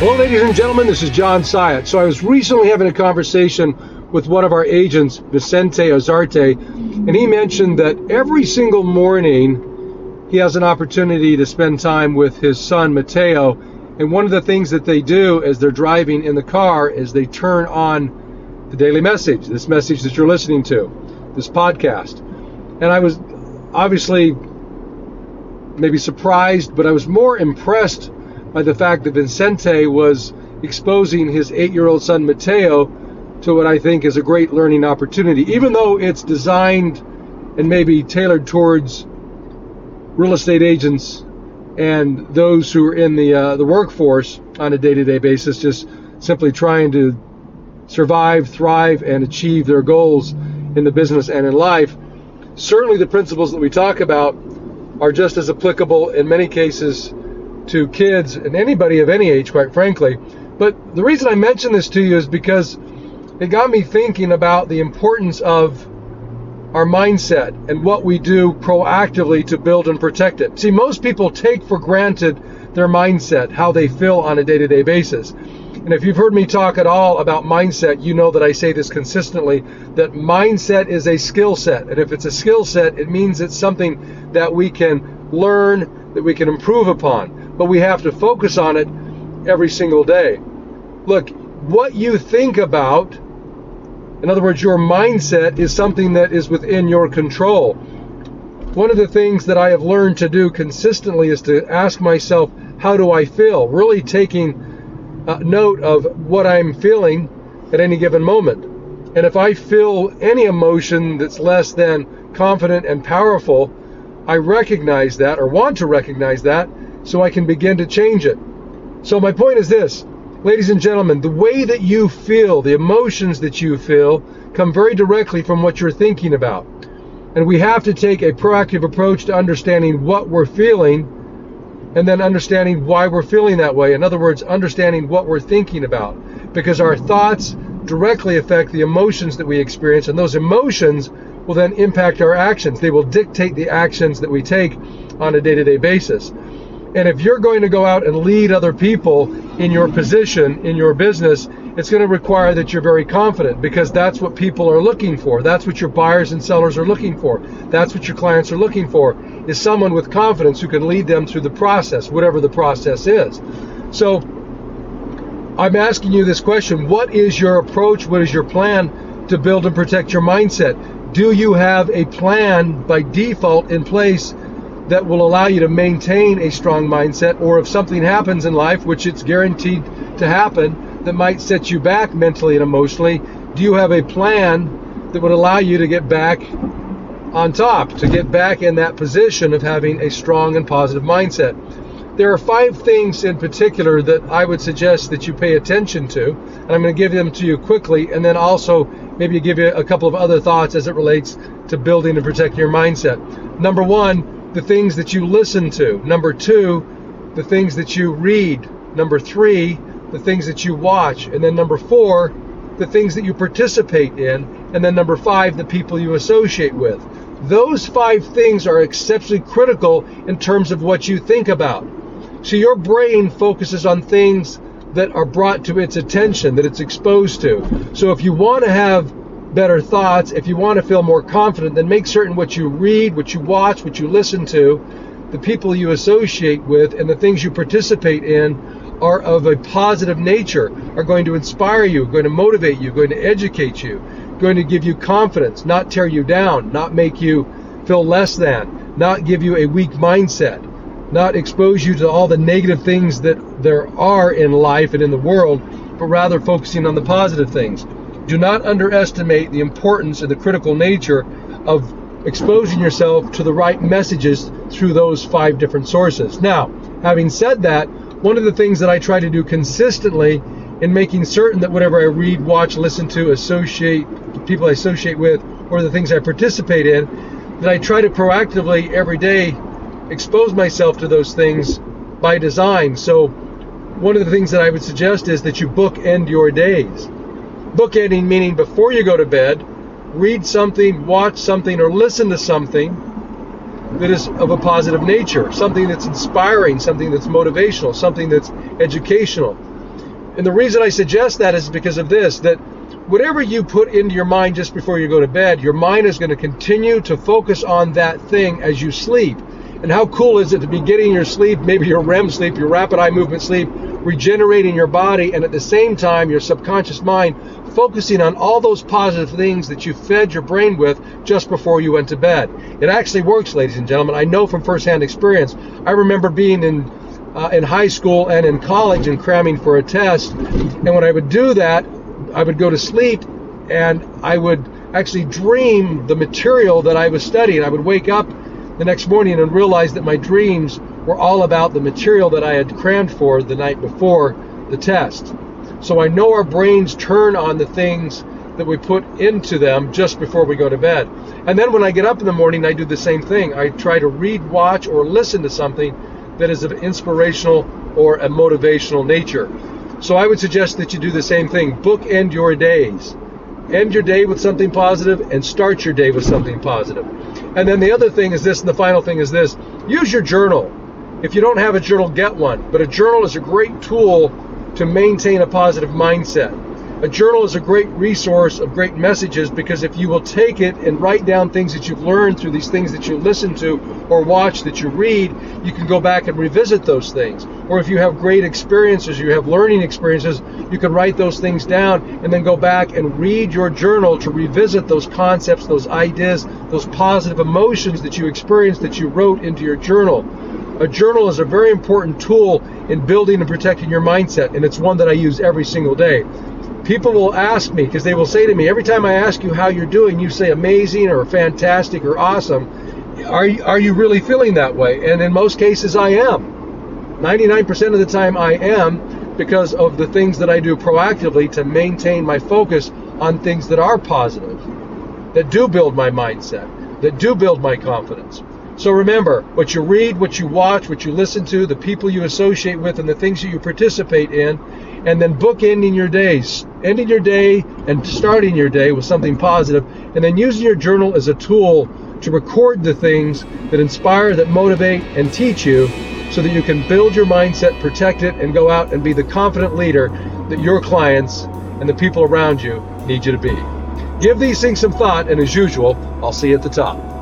Hello, ladies and gentlemen. This is John Syatt. So I was recently having a conversation with one of our agents, Vicente Azarte, and he mentioned that every single morning he has an opportunity to spend time with his son, Mateo. And one of the things that they do as they're driving in the car is they turn on the daily message, this message that you're listening to, this podcast. And I was obviously maybe surprised, but I was more impressed by the fact that Vincente was exposing his eight year old son Mateo to what I think is a great learning opportunity, even though it's designed and maybe tailored towards real estate agents and those who are in the uh, the workforce on a day-to-day basis, just simply trying to survive, thrive, and achieve their goals in the business and in life. Certainly, the principles that we talk about are just as applicable in many cases to kids and anybody of any age, quite frankly. But the reason I mention this to you is because it got me thinking about the importance of our mindset and what we do proactively to build and protect it. See, most people take for granted their mindset, how they feel on a day to day basis. And if you've heard me talk at all about mindset, you know that I say this consistently that mindset is a skill set. And if it's a skill set, it means it's something that we can learn, that we can improve upon but we have to focus on it every single day. Look, what you think about, in other words, your mindset is something that is within your control. One of the things that I have learned to do consistently is to ask myself, how do I feel? Really taking uh, note of what I'm feeling at any given moment. And if I feel any emotion that's less than confident and powerful, I recognize that or want to recognize that so I can begin to change it. So, my point is this, ladies and gentlemen, the way that you feel, the emotions that you feel, come very directly from what you're thinking about. And we have to take a proactive approach to understanding what we're feeling and then understanding why we're feeling that way. In other words, understanding what we're thinking about. Because our thoughts directly affect the emotions that we experience, and those emotions will then impact our actions. They will dictate the actions that we take on a day to day basis. And if you're going to go out and lead other people in your position, in your business, it's going to require that you're very confident because that's what people are looking for. That's what your buyers and sellers are looking for. That's what your clients are looking for is someone with confidence who can lead them through the process, whatever the process is. So I'm asking you this question. What is your approach? What is your plan to build and protect your mindset? Do you have a plan by default in place that will allow you to maintain a strong mindset, or if something happens in life, which it's guaranteed to happen, that might set you back mentally and emotionally, do you have a plan that would allow you to get back on top, to get back in that position of having a strong and positive mindset? There are five things in particular that I would suggest that you pay attention to, and I'm going to give them to you quickly, and then also maybe give you a couple of other thoughts as it relates to building and protecting your mindset. Number one, the things that you listen to. Number two, the things that you read. Number three, the things that you watch. And then number four, the things that you participate in. And then number five, the people you associate with. Those five things are exceptionally critical in terms of what you think about. So your brain focuses on things that are brought to its attention, that it's exposed to. So if you want to have better thoughts, if you want to feel more confident, then make certain what you read, what you watch, what you listen to, the people you associate with, and the things you participate in are of a positive nature, are going to inspire you, going to motivate you, going to educate you, going to give you confidence, not tear you down, not make you feel less than, not give you a weak mindset, not expose you to all the negative things that there are in life and in the world, but rather focusing on the positive things. Do not underestimate the importance and the critical nature of exposing yourself to the right messages through those five different sources. Now, having said that, one of the things that I try to do consistently in making certain that whatever I read, watch, listen to, associate, people I associate with, or the things I participate in, that I try to proactively every day expose myself to those things by design. So, one of the things that I would suggest is that you bookend your days bookending meaning before you go to bed, read something, watch something, or listen to something that is of a positive nature, something that's inspiring, something that's motivational, something that's educational. And the reason I suggest that is because of this that whatever you put into your mind just before you go to bed, your mind is going to continue to focus on that thing as you sleep. And how cool is it to be getting your sleep, maybe your REM sleep, your rapid eye movement sleep, regenerating your body, and at the same time, your subconscious mind focusing on all those positive things that you fed your brain with just before you went to bed. It actually works, ladies and gentlemen. I know from firsthand experience. I remember being in uh, in high school and in college and cramming for a test, and when I would do that, I would go to sleep and I would actually dream the material that I was studying. I would wake up the next morning and realize that my dreams were all about the material that I had crammed for the night before the test. So I know our brains turn on the things that we put into them just before we go to bed. And then when I get up in the morning, I do the same thing. I try to read, watch, or listen to something that is of inspirational or a motivational nature. So I would suggest that you do the same thing. Bookend your days. End your day with something positive and start your day with something positive. And then the other thing is this, and the final thing is this use your journal. If you don't have a journal, get one. But a journal is a great tool to maintain a positive mindset. A journal is a great resource of great messages because if you will take it and write down things that you've learned through these things that you listen to or watch that you read, you can go back and revisit those things. Or if you have great experiences, you have learning experiences, you can write those things down and then go back and read your journal to revisit those concepts, those ideas, those positive emotions that you experienced that you wrote into your journal. A journal is a very important tool in building and protecting your mindset, and it's one that I use every single day people will ask me because they will say to me every time I ask you how you're doing, you say amazing or fantastic or awesome. Are you, are you really feeling that way? And in most cases, I am. 99% of the time, I am because of the things that I do proactively to maintain my focus on things that are positive, that do build my mindset, that do build my confidence. So remember, what you read, what you watch, what you listen to, the people you associate with, and the things that you participate in, and then bookending your days, ending your day and starting your day with something positive, and then using your journal as a tool to record the things that inspire, that motivate, and teach you so that you can build your mindset, protect it, and go out and be the confident leader that your clients and the people around you need you to be. Give these things some thought, and as usual, I'll see you at the top.